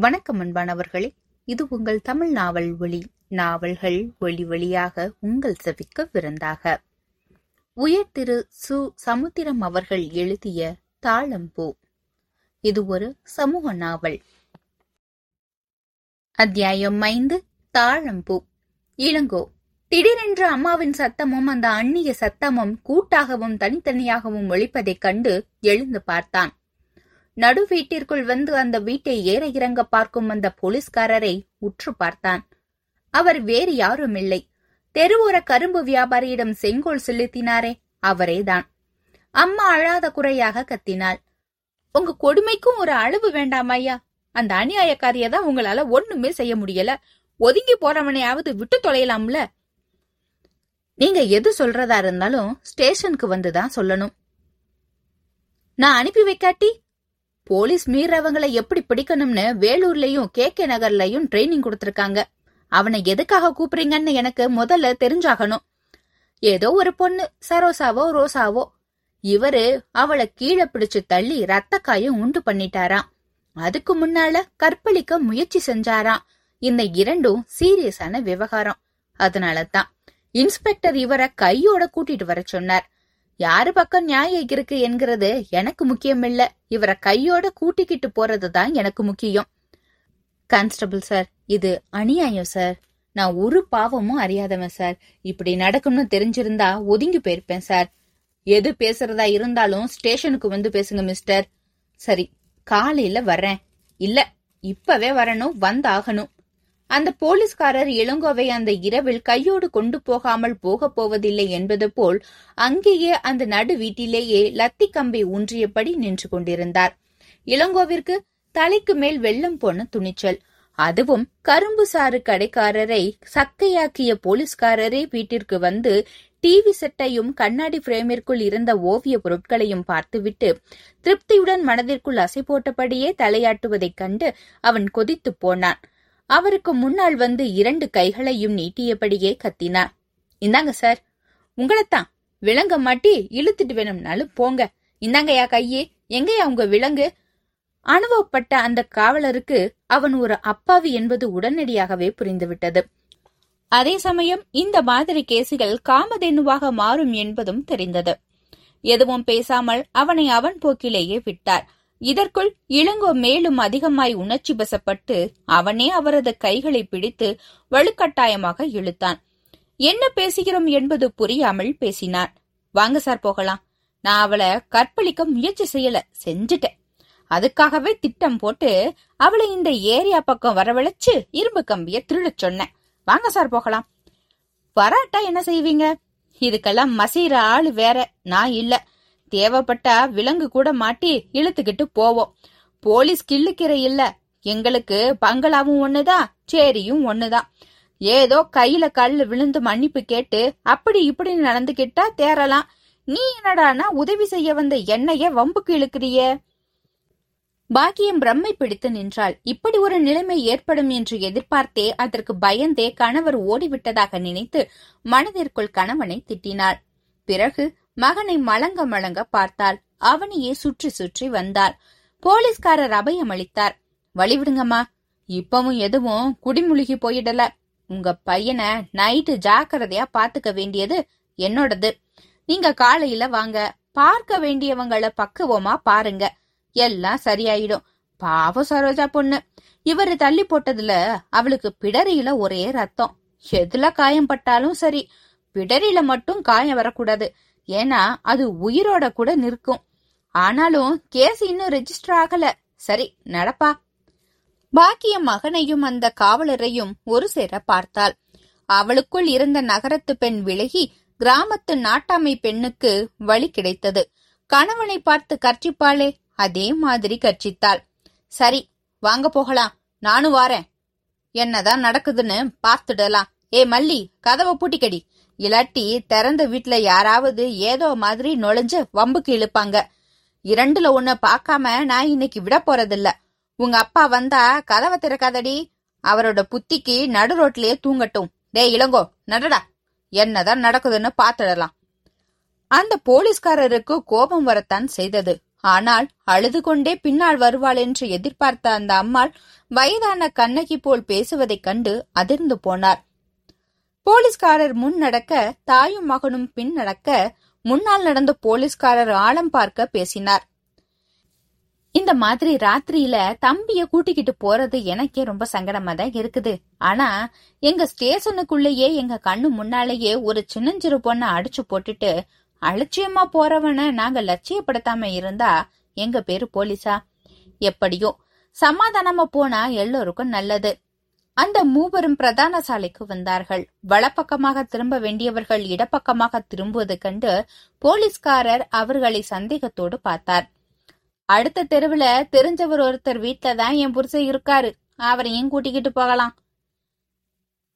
வணக்கம் அன்பானவர்களே. இது உங்கள் தமிழ் நாவல் ஒளி நாவல்கள் ஒளி வழியாக உங்கள் செவிக்க விருந்தாக. உயர் திரு சு. சமுத்திரம் அவர்கள் எழுதிய தாளம்பூ. இது ஒரு சமூக நாவல். அத்தியாயம் ஐந்து தாழம்பூ இளங்கோ. திடீரென்று அம்மாவின் சத்தமும் அந்த அந்நிய சத்தமும் கூட்டாகவும் தனித்தனியாகவும் ஒழிப்பதைக் கண்டு எழுந்து பார்த்தான். நடு வீட்டிற்குள் வந்து அந்த வீட்டை ஏற இறங்க பார்க்கும் அந்த போலீஸ்காரரை உற்று பார்த்தான். அவர் வேறு யாரும் இல்லை தெருவோர கரும்பு வியாபாரியிடம் செங்கோல் செலுத்தினாரே அவரேதான். அம்மா அழாத குறையாக கத்தினாள். உங்க கொடுமைக்கும் ஒரு அளவு வேண்டாம் ஐயா. அந்த அநியாயக்காரிய தான் உங்களால ஒண்ணுமே செய்ய முடியல. ஒதுங்கி போறவனையாவது விட்டு தொலையலாம்ல? நீங்க எது சொல்றதா இருந்தாலும் ஸ்டேஷனுக்கு வந்துதான் சொல்லணும். நான் அனுப்பி வைக்காட்டி? போலீஸ் மீறவங்களை எப்படி பிடிக்கணும்னு வேலூர்லயும் கே கே நகர்லயும் ட்ரைனிங் கொடுத்திருக்காங்க. அவனை எதுக்காக கூப்பிடுறீங்கன்னு எனக்கு முதல்ல தெரிஞ்சாகணும். ஏதோ ஒரு பொண்ணு சரோசாவோ ரோசாவோ. இவரு அவளை கீழே பிடிச்சு தள்ளி ரத்தக்காயும் உண்டு பண்ணிட்டாராம். அதுக்கு முன்னால கற்பழிக்க முயற்சி செஞ்சாராம். இந்த இரண்டும் சீரியஸான விவகாரம். அதனால தான் இன்ஸ்பெக்டர் இவரை கையோட கூட்டிட்டு வர சொன்னார். யாரு பக்கம் நியாயம் இருக்கு என்கிறது எனக்கு முக்கியம் இல்ல இவரை கையோட கூட்டிக்கிட்டு போறதுதான் எனக்கு முக்கியம். கான்ஸ்டபிள் சார் இது அநியாயம் சார். நான் ஒரு பாவமும் அறியாதவன் சார். இப்படி நடக்கும்னு தெரிஞ்சிருந்தா ஒதுங்கி போயிருப்பேன் சார். எது பேசுறதா இருந்தாலும் ஸ்டேஷனுக்கு வந்து பேசுங்க மிஸ்டர். சரி காலையில வர்றேன். இல்ல இப்பவே வரணும் வந்தாகணும். அந்த போலீஸ்காரர் இளங்கோவை அந்த இரவில் கையோடு கொண்டு போகாமல் போகப் போவதில்லை என்பது போல் அங்கேயே அந்த நடு வீட்டிலேயே லத்தி கம்பை ஊன்றியபடி நின்று கொண்டிருந்தார். இளங்கோவிற்கு தலைக்கு மேல் வெள்ளம் போன துணிச்சல். அதுவும் கரும்பு சாறு கடைக்காரரை சக்கையாக்கிய போலீஸ்காரரே வீட்டிற்கு வந்து டிவி செட்டையும் கண்ணாடி பிரேமிற்குள் இருந்த ஓவிய பொருட்களையும் பார்த்துவிட்டு திருப்தியுடன் மனதிற்குள் அசை போட்டபடியே தலையாட்டுவதைக் கண்டு அவன் கொதித்துப் போனான். அவருக்கு முன்னால் வந்து இரண்டு கைகளையும் நீட்டியபடியே கத்தினார். இந்தாங்க சார் உங்களைத்தான். விலங்க மாட்டி இழுத்துட்டு வேணும்னாலும் போங்க. இந்தாங்கயா கையே. எங்கயா உங்க விலங்கு? அனுபவப்பட்ட அந்த காவலருக்கு அவன் ஒரு அப்பாவி என்பது உடனடியாகவே புரிந்துவிட்டது. அதே சமயம் இந்த மாதிரி கேசுகள் காமதேனுவாக மாறும் என்பதும் தெரிந்தது. எதுவும் பேசாமல் அவனை அவன் போக்கிலேயே விட்டார். இதற்குள் இளங்கோ மேலும் அதிகமாய் உணர்ச்சி வசப்பட்டு அவனே அவரது கைகளை பிடித்து வலுக்கட்டாயமாக இழுத்தான். என்ன பேசுகிறோம் என்பது புரியாமல் பேசினார் வாங்க சார் போகலாம். நான் அவளை கற்பழிக்க முயற்சி செய்யல செஞ்சுட்டேன். அதுக்காகவே திட்டம் போட்டு அவளை இந்த ஏரியா பக்கம் வரவழைச்சு இரும்பு கம்பிய திருடச் சொன்னேன். வாங்க சார் போகலாம். வராட்டா என்ன செய்வீங்க? இதுக்கெல்லாம் மசீர ஆளு வேற. நான் இல்லை. தேவைப்பட்டா விலங்கு கூட மாட்டி இழுத்துக்கிட்டு போவோம். போலீஸ் கிள்ளுக்கிற இல்ல. எங்களுக்கு பங்களாவும் ஒண்ணுதான் சேரியும் ஒண்ணுதான் ஏதோ கையில கல்லு விழுந்து மன்னிப்பு கேட்டு அப்படி இப்படி நடந்துகிட்டா தேறலாம். நீ என்னடானா உதவி செய்ய வந்த என்னைய வம்புக்கு இழுக்கிறிய? பாக்கியம் பிரம்மை பிடித்து நின்றாள். இப்படி ஒரு நிலைமை ஏற்படும் என்று எதிர்பார்த்தே அதற்கு பயந்தே கணவர் ஓடிவிட்டதாக நினைத்து மனதிற்குள் கணவனை திட்டினாள். பிறகு மகனை மலங்க மலங்க பார்த்தாள். அவனையே சுற்றி சுற்றி வந்தாள். போலீஸ்காரர் அபயம் அளித்தார். வழிவிடுங்கம்மா. இப்பவும் எதுவும் குடிமுழுகி போயிடல. உங்க பையனை நைட்டு ஜாக்கிரதையா பாத்துக்க வேண்டியது என்னோடது. நீங்க காலையில வாங்க. பார்க்க வேண்டியவங்கள பக்குவமா பாருங்க. எல்லாம் சரியாயிடும். பாவம் சரோஜா பொண்ணு. இவரு தள்ளி போட்டதுல அவளுக்கு பிடரியில ஒரே ரத்தம். எதுல காயம் பட்டாலும் சரி. பிடரியில மட்டும் காயம் வரக்கூடாது. ஏன்னா அது உயிரோட கூட நிற்கும். ஆனாலும் கேஸ் இன்னும் ரெஜிஸ்டர் ஆகல. சரி நடப்பா. பாக்கிய மகனையும் அந்த காவலரையும் ஒரு சேர பார்த்தாள். அவளுக்குள் இருந்த நகரத்து பெண் விலகி கிராமத்து நாட்டாமை பெண்ணுக்கு வழி கிடைத்தது. கணவனை பார்த்து கர்ச்சிப்பாளே அதே மாதிரி கர்ச்சித்தாள் சரி வாங்க போகலாம். நானும் வாரேன். என்னதான் நடக்குதுன்னு பார்த்துடலாம். ஏ மல்லி கதவை பூட்டிக்கடி. இல்லாட்டி திறந்த வீட்ல யாராவது ஏதோ மாதிரி நுழைஞ்சு வம்புக்கு இழுப்பாங்க இரண்டுல ஒண்ணு பார்க்காம நான் இன்னைக்கு விட போறதில்ல. உங்க அப்பா வந்தா கதவை திறக்காதடி. அவரோட புத்திக்கு நடு ரோட்லயே தூங்கட்டும். டே இளங்கோ நடடா. என்னதான் நடக்குதுன்னு பாத்துடலாம் அந்த போலீஸ்காரருக்கு கோபம் வரத்தான் செய்தது. ஆனால் அழுது கொண்டே பின்னால் வருவாள் என்று எதிர்பார்த்த அந்த அம்மாள் வயதான கண்ணகி போல் பேசுவதைக் கண்டு அதிர்ந்து போனார். போலீஸ்காரர் முன் நடக்க தாயும் மகனும் பின் நடக்க முன்னால் நடந்த போலீஸ்காரர் ஆழம் பார்க்க பேசினார். இந்த மாதிரி ராத்திரியில தம்பிய கூட்டிக்கிட்டு போறது எனக்கே ரொம்ப சங்கடமா தான் இருக்குது. ஆனா எங்க ஸ்டேஷனுக்குள்ளேயே எங்க கண்ணு முன்னாலேயே ஒரு சின்னஞ்சிறு பொண்ணை அடிச்சு போட்டுட்டு அலட்சியமா போறவன நாங்க லட்சியப்படுத்தாம இருந்தா எங்க பேரு போலீஸா? எப்படியும் சமாதானமா போனா எல்லோருக்கும் நல்லது. அந்த மூவரும் பிரதான சாலைக்கு வந்தார்கள். வலப்பக்கமாக திரும்ப வேண்டியவர்கள் இடப்பக்கமாக திரும்புவது கண்டு போலீஸ்காரர் அவர்களை சந்தேகத்தோடு பார்த்தார். அடுத்த தெருவுல தெரிஞ்சவர் ஒருத்தர் வீட்ல தான் என் புருஷன் இருக்காரு. அவரையும் கூட்டிக்கிட்டு போகலாம்?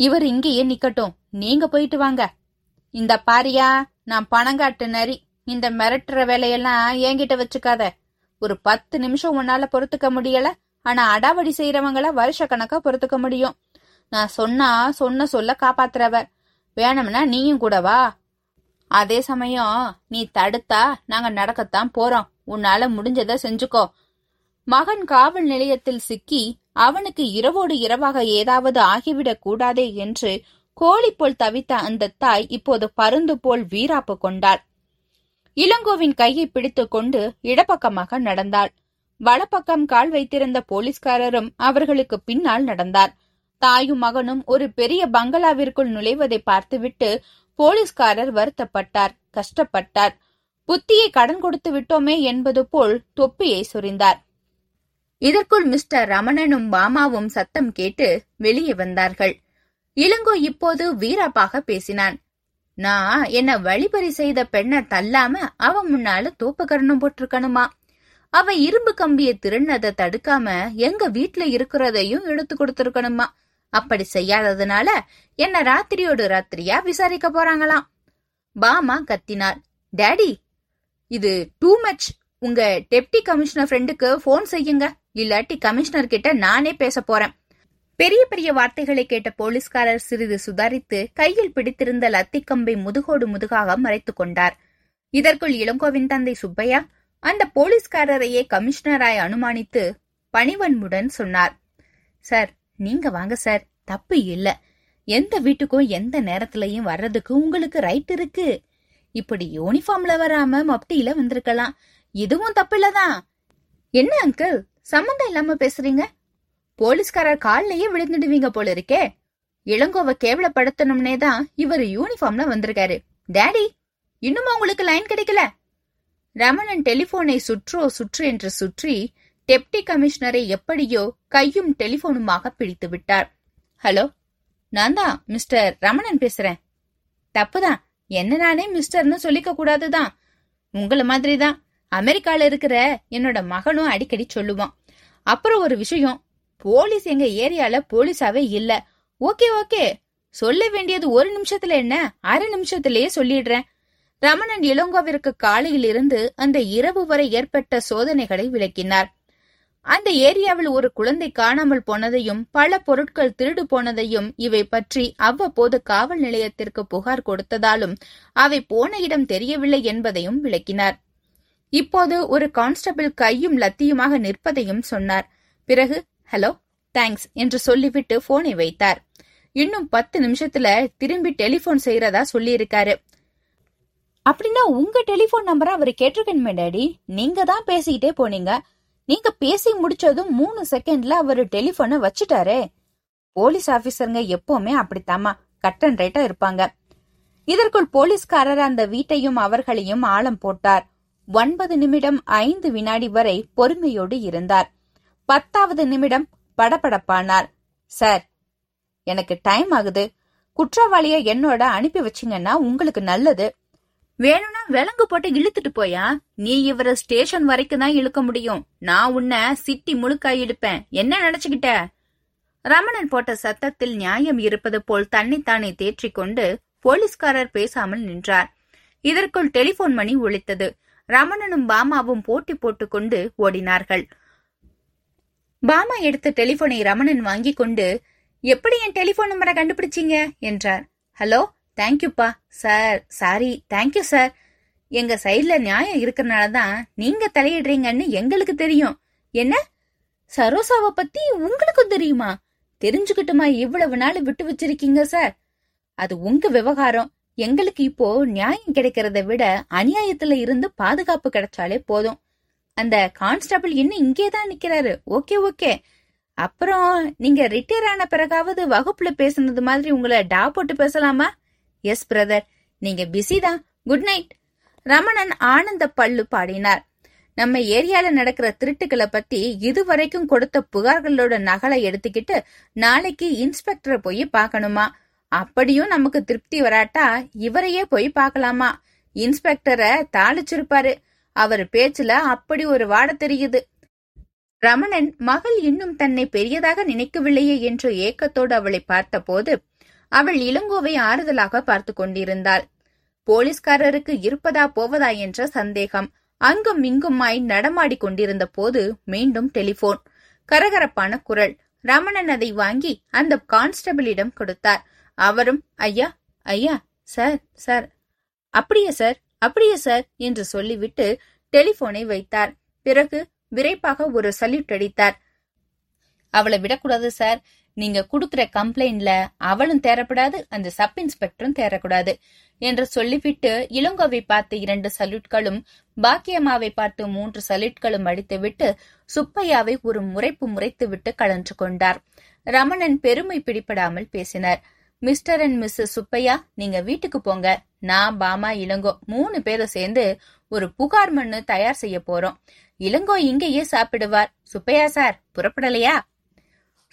இவர் இங்கேயே நிக்கட்டும். நீங்க போயிட்டு வாங்க. இந்த பாரியா நான் பணங்காட்டு நரி. இந்த மிரட்டுற வேலையெல்லாம் என்கிட்ட வச்சுக்காத. ஒரு பத்து நிமிஷம் உன்னால பொறுத்துக்க முடியல. ஆனா அடாவடி செய்யறவங்கள வருஷ கணக்கா பொறுத்துக்க முடியும். நான் சொன்னா சொன்ன சொல்ல காப்பாத்துறவ வேணும்னா நீயும் கூட வா. அதே சமயம் நீ தடுத்தா நாங்க நடக்கத்தான் போறோம். உன்னால முடிஞ்சதை செஞ்சுக்கோ. மகன் காவல் நிலையத்தில் சிக்கி அவனுக்கு இரவோடு இரவாக ஏதாவது ஆகிவிடக் கூடாதே என்று கோழி போல் தவித்த அந்த தாய் இப்போது பருந்து போல் வீராப்பு கொண்டாள். இளங்கோவின் கையை பிடித்துக் கொண்டு இடப்பக்கமாக நடந்தாள். வலப்பக்கம் கால் வைத்திருந்த போலீஸ்காரரும் அவர்களுக்கு பின்னால் நடந்தார். தாயும் மகனும் ஒரு பெரிய பங்களாவிற்குள் நுழைவதை பார்த்துவிட்டு போலீஸ்காரர் வருத்தப்பட்டார் கஷ்டப்பட்டார். புத்தியை கடன் கொடுத்து விட்டோமே என்பது போல் தொப்பியை சொரிந்தார். இதற்குள் மிஸ்டர் ரமணனும் பாமாவும் சத்தம் கேட்டு வெளியே வந்தார்கள். இளங்கோ இப்போது வீராப்பாக பேசினான். நான் என்ன வழிபறி செய்த பெண்ணை தள்ளாம அவன் முன்னால தோப்புக்கரணம் போட்டிருக்கணுமா? அவன் இரும்பு கம்பிய திருநதை தடுக்காம எங்க வீட்டுல இருக்கிறதையும் எடுத்து கொடுத்துருக்கணுமா? அப்படி செய்யாததுனால என்ன ராத்திரியோடு ராத்திரியா விசாரிக்க போறாங்களாம். பாமா கத்தினார் டேடி இது டூ மச். உங்க டெப்டி கமிஷனர் ஃப்ரெண்டுக்கு போன் செய்யுங்க. இல்லாட்டி கமிஷனர் கிட்ட நானே பேச போறேன். பெரிய பெரிய வார்த்தைகளை கேட்ட போலீஸ்காரர் சிறிது சுதாரித்து கையில் பிடித்திருந்த லத்திக்கம்பை முதுகோடு முதுகாக மறைத்துக் கொண்டார். இதற்குள் இளங்கோவின் தந்தை சுப்பையா அந்த போலீஸ்காரரையே கமிஷனராய் அனுமானித்து பணிவன்புடன் சொன்னார். சார் நீங்க வாங்க சார். தப்பு இல்ல. எந்த வீட்டுக்கும் எந்த நேரத்திலையும் வர்றதுக்கு உங்களுக்கு ரைட் இருக்கு. இப்படி யூனிஃபார்ம்ல வராம மப்டியில வந்திருக்கலாம். இதுவும் தப்பு இல்லதான் என்ன அங்கிள் சம்மந்தம் இல்லாம பேசுறீங்க? போலீஸ்காரர் கால்லயே விழுந்துடுவீங்க போல இருக்கே. இளங்கோவை கேவலப்படுத்தணும்னே தான் இவர் யூனிஃபார்ம்ல வந்திருக்காரு. டேடி இன்னுமா உங்களுக்கு லைன் கிடைக்கல? ரமணன் டெலிபோனை சுற்றோ சுற்று என்று சுற்றி டெப்டி கமிஷனரை எப்படியோ கையும் டெலிபோனுமாக பிடித்து விட்டார். ஹலோ நான் தான் மிஸ்டர் ரமணன் பேசுறேன். தப்புதான். என்ன நானே மிஸ்டர்னு சொல்லிக்க கூடாதுதான். உங்களை மாதிரி தான் அமெரிக்கால இருக்கிற என்னோட மகனும் அடிக்கடி சொல்லுவான். அப்புறம் ஒரு விஷயம் போலீஸ் எங்க ஏரியால போலீஸாவே இல்ல. Okay okay. சொல்ல வேண்டியது ஒரு நிமிஷத்துல என்ன? அரை நிமிஷத்திலேயே சொல்லிடுறேன். ரமணன் இளங்கோவிற்கு காலையிலிருந்து அந்த இரவு வரை ஏற்பட்ட சோதனைகளை விளக்கினார். அந்த ஏரியாவில் ஒரு குழந்தை காணாமல் போனதையும் பல பொருட்கள் திருடு போனதையும் இவை பற்றி அவ்வப்போது காவல் நிலையத்திற்கு புகார் கொடுத்ததாலும் அவை போன இடம் தெரியவில்லை என்பதையும் விளக்கினார். இப்போது ஒரு கான்ஸ்டபிள் கையும் லத்தியுமாக நிற்பதையும் சொன்னார். பிறகு ஹலோ தேங்க்ஸ் என்று சொல்லிவிட்டு போனை வைத்தார். இன்னும் பத்து நிமிஷத்துல திரும்பி டெலிபோன் செய்யறதா சொல்லியிருக்காரு. அப்படின்னா உங்க டெலிபோன் நம்பரை அவர் கேட்டிருக்கணுமே டேடி. நீங்க தான் பேசிக்கிட்டே போனீங்க. நீங்க பேசி முடிச்சதும் மூணு செகண்ட்ல அவர் டெலிபோனை வச்சுட்டாரே. போலீஸ் ஆபீசருங்க எப்பவுமே அப்படித்தாமா கட் அண்ட் ரைட்டா இருப்பாங்க. இதற்குள் போலீஸ்காரர் அந்த வீட்டையும் அவர்களையும் ஆழம் போட்டார். ஒன்பது நிமிடம் ஐந்து வினாடி வரை பொறுமையோடு இருந்தார். பத்தாவது நிமிடம் படபடப்பானார். சார் எனக்கு டைம் ஆகுது. குற்றவாளிய என்னோட அனுப்பி வச்சீங்கன்னா உங்களுக்கு நல்லது. வேணும்னா விலங்கு போட்டு இழுத்துட்டு போயா? நீ இவர ஸ்டேஷன் வரைக்கும் தான் இழுக்க முடியும். நான் உன்னை சிட்டி முழுக்க இழுப்பேன் என்ன நினைச்சுக்கிட்ட? ரமணன் போட்ட சத்தத்தில் நியாயம் இருப்பது போல் தன்னைத்தானே தேற்றிக் கொண்டு போலீஸ்காரர் பேசாமல் நின்றார். இதற்குள் டெலிபோன் மணி ஒழித்தது ரமணனும் பாமாவும் போட்டி போட்டுக்கொண்டு ஓடினார்கள். பாமா எடுத்த டெலிபோனை ரமணன் வாங்கிக் கொண்டு எப்படி என் டெலிபோன் நம்பரை கண்டுபிடிச்சீங்க? என்றார். ஹலோ தேங்க்யூப்பா சார். Sorry thank you sir. எங்க சைட்ல நியாயம் இருக்கிறனால தான் நீங்க தலையிடுறீங்கன்னு எங்களுக்கு தெரியும். என்ன? சரோசாவை பத்தி உங்களுக்கும் தெரியுமா? தெரிஞ்சுக்கிட்டுமா இவ்வளவு நாள் விட்டு வச்சிருக்கீங்க சார்? அது உங்க விவகாரம். எங்களுக்கு இப்போ நியாயம் கிடைக்கிறத விட அநியாயத்துல இருந்து பாதுகாப்பு கிடைச்சாலே போதும். அந்த கான்ஸ்டபிள் இன்னும் இங்கே தான் நிக்கிறாரு. Okay okay. அப்புறம் நீங்க ரிட்டையர் ஆன பிறகாவது வகுப்புல பேசுனது மாதிரி உங்களை டா போட்டு பேசலாமா? எஸ் பிரதர் நீங்க பிஸி தான். குட் நைட் ரமணன் ஆனந்த பல்லு பாடினார். நம்ம ஏரியால நடக்கிற திருட்டுக்களை பத்தி இதுவரைக்கும் கொடுத்த புகார்களோட நகலை எடுத்துக்கிட்டு நாளைக்கு இன்ஸ்பெக்டரை போய் பார்க்கணுமா? அப்படியும் நமக்கு திருப்தி வராட்டா இவரையே போய் பார்க்கலாமா? இன்ஸ்பெக்டரை தாளிச்சிருப்பாரு. அவர் பேச்சுல அப்படி ஒரு வாட தெரியுது. ரமணன் மகள் இன்னும் தன்னை பெரியதாக நினைக்கவில்லையே என்ற ஏக்கத்தோடு அவளை பார்த்தபோது அவள் இளங்கோவை ஆறுதலாக பார்த்து கொண்டிருந்தாள். போலீஸ்காரருக்கு இருப்பதா போவதா என்ற சந்தேகம். அங்கும் இங்குமாய் நடமாடி கொண்டிருந்த போது மீண்டும் டெலிபோன். கரகரப்பான குரல். ரமணன் அதை வாங்கி அந்த கான்ஸ்டபிளிடம் கொடுத்தார். அவரும் ஐயா ஐயா சார் சார். அப்படியே சார் அப்படியே சார் என்று சொல்லிவிட்டு டெலிபோனை வைத்தார். பிறகு விரைப்பாக ஒரு சல்யூட் அடித்தார். அவளை விடக்கூடாது சார். நீங்க குடுக்கிற கம்ப்ளைண்ட்ல அவளும் தேரப்படாது அந்த சப் இன்ஸ்பெக்டரும் தேரக்கூடாது என்று சொல்லிவிட்டு இளங்கோவை பார்த்து இரண்டு சல்யூட்களும் பாக்கியம்மாவை பார்த்து மூன்று சல்யூட்களும் அடித்துவிட்டு சுப்பையாவை ஒரு முறைப்பு முறைத்துவிட்டு கலன்று கொண்டார். ரமணன் பெருமை பிடிபடாமல் பேசினார். மிஸ்டர் அண்ட் மிஸ்ஸஸ் சுப்பையா நீங்க வீட்டுக்கு போங்க. நான் பாமா இளங்கோ மூணு பேரும் சேர்ந்து ஒரு புகார் மண்ணு தயார் செய்ய போறோம். இளங்கோ இங்கேயே சாப்பிடுவார். சுப்பையா சார் புறப்படலையா?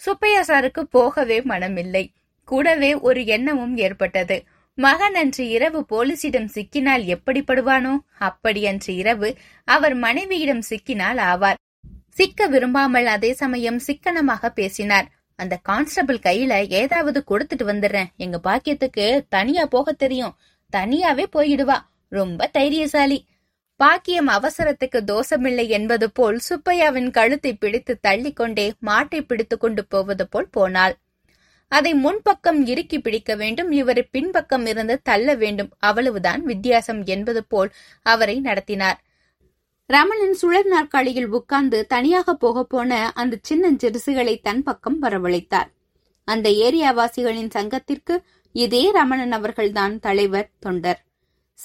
சுப்பையா சாருக்கு போகவே மனமில்லை. கூடவே ஒரு எண்ணமும் ஏற்பட்டது. மகன் அன்று இரவு போலீசிடம் சிக்கினால் எப்படிப்படுவானோ? அப்படி அன்று இரவு அவர் மனைவியிடம் சிக்கினால் ஆவார். சிக்க விரும்பாமல் அதே சமயம் சிக்கனமாக பேசினார். அந்த கான்ஸ்டபிள் கையில ஏதாவது கொடுத்துட்டு வந்துடுறேன். எங்க பாக்கியத்துக்கு தனியா போக தெரியும். தனியாவே போயிடுவா. ரொம்ப தைரியசாலி. பாக்கியம் அவசரத்துக்கு தோஷமில்லை என்பது போல் சுப்பையாவின் கழுத்தை பிடித்து தள்ளிக்கொண்டே மாட்டை பிடித்து கொண்டு போவது போல் போனாள். அதை முன்பக்கம் இறுக்கி பிடிக்க வேண்டும் இவரை பின்பக்கம் இருந்து தள்ள வேண்டும் அவ்வளவுதான் வித்தியாசம் என்பது போல் அவரை நடத்தினார். ரமணன் சுழற் நாற்காலியில் உட்கார்ந்து தனியாக போக போன அந்த சின்னஞ்சிறுசுகளை தன் பக்கம் வரவழைத்தார். அந்த ஏரியாவாசிகளின் சங்கத்திற்கு இதே ரமணன் அவர்கள்தான் தலைவர் தொண்டர்.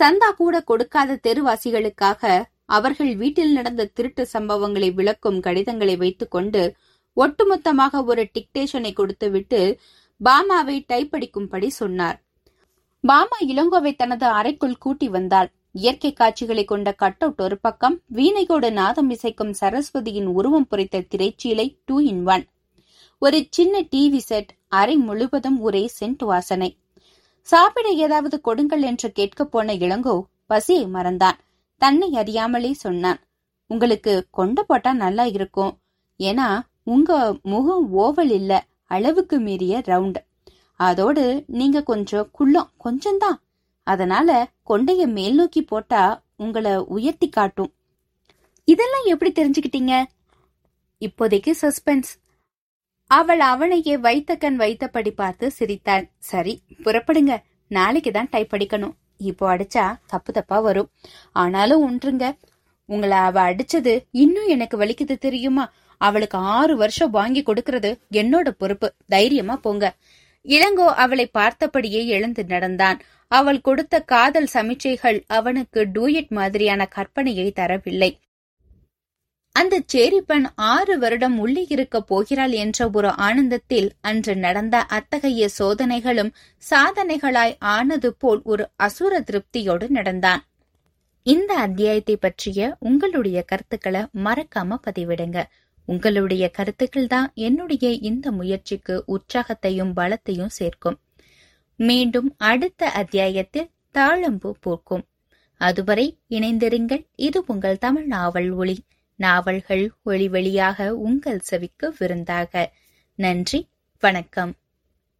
சந்தா கூட கொடுக்காத தெருவாசிகளுக்காக அவர்கள் வீட்டில் நடந்த திருட்டு சம்பவங்களை விளக்கும் கடிதங்களை வைத்துக்கொண்டு ஒட்டுமொத்தமாக ஒரு டிக்டேஷனை கொடுத்துவிட்டு பாமாவை டைப் அடிக்கும்படி சொன்னார். பாமா இளங்கோவை தனது அறைக்குள் கூட்டி வந்தாள். இயற்கை காட்சிகளை கொண்ட கட் அவுட் ஒரு பக்கம் வீணையோடு நாதம் இசைக்கும் சரஸ்வதியின் உருவம் பொறித்த திரைச்சீலை டூ இன் ஒன் ஒரு சின்ன டிவி செட் அறை முழுவதும் ஒரே சென்ட் வாசனை. சாப்பிட ஏதாவது கொடுங்கள் என்று கேட்கப் போன இளங்கோ பசியை மறந்தான். தன்னை அறியாமலே சொன்னான். உங்களுக்கு கொண்ட போட்டா நல்லா இருக்கும். ஏன்னா உங்க முகம் ஓவல் இல்ல அளவுக்கு மீறிய ரவுண்ட். அதோடு நீங்க கொஞ்சம் குள்ளம் கொஞ்சம்தான். அதனால கொண்டைய மேல் நோக்கி போட்டா உங்களை உயர்த்தி காட்டும். இதெல்லாம் எப்படி தெரிஞ்சுக்கிட்டீங்க? இப்போதைக்கு சஸ்பென்ஸ் அவள் அவனையே வைத்த கண் வைத்தபடி பார்த்து சிரித்தாள். சரி புறப்படுங்க. நாளைக்கு தான் டைப் அடிக்கணும். இப்போ அடிச்சா தப்பு தப்பா வரும். ஆனாலும் ஒன்றுங்க. உங்களை அவ அடிச்சது இன்னும் எனக்கு வலிக்குது தெரியுமா? அவளுக்கு ஆறு வருஷம் வாங்கி கொடுக்கறது என்னோட பொறுப்பு. தைரியமா போங்க. இளங்கோ அவளை பார்த்தபடியே எழுந்து நடந்தான். அவள் கொடுத்த காதல் சமிச்சைகள் அவனுக்கு டூயட் மாதிரியான கற்பனையை தரவில்லை. அந்த சேரிப்பெண் ஆறு வருடம் உள்ளே இருக்க போகிறாள் என்ற ஒரு ஆனந்தத்தில் அன்று நடந்த அத்தகைய சோதனைகளும் சாதனைகளாய் ஆனது போல் ஒரு அசுர திருப்தியோடு நடந்தான். இந்த அத்தியாயத்தை பற்றிய உங்களுடைய கருத்துக்களை மறக்காம பதிவிடுங்க. உங்களுடைய கருத்துக்கள் தான் என்னுடைய இந்த முயற்சிக்கு உற்சாகத்தையும் பலத்தையும் சேர்க்கும். மீண்டும் அடுத்த அத்தியாயத்தில் தாழம்பு பூக்கும். அதுவரை இணைந்திருங்கள். இது உங்கள் தமிழ் நாவல் ஒளி. நாவல்கள் ஒளி வழியாக உங்கள் செவிக்கு விருந்தாக. நன்றி வணக்கம்.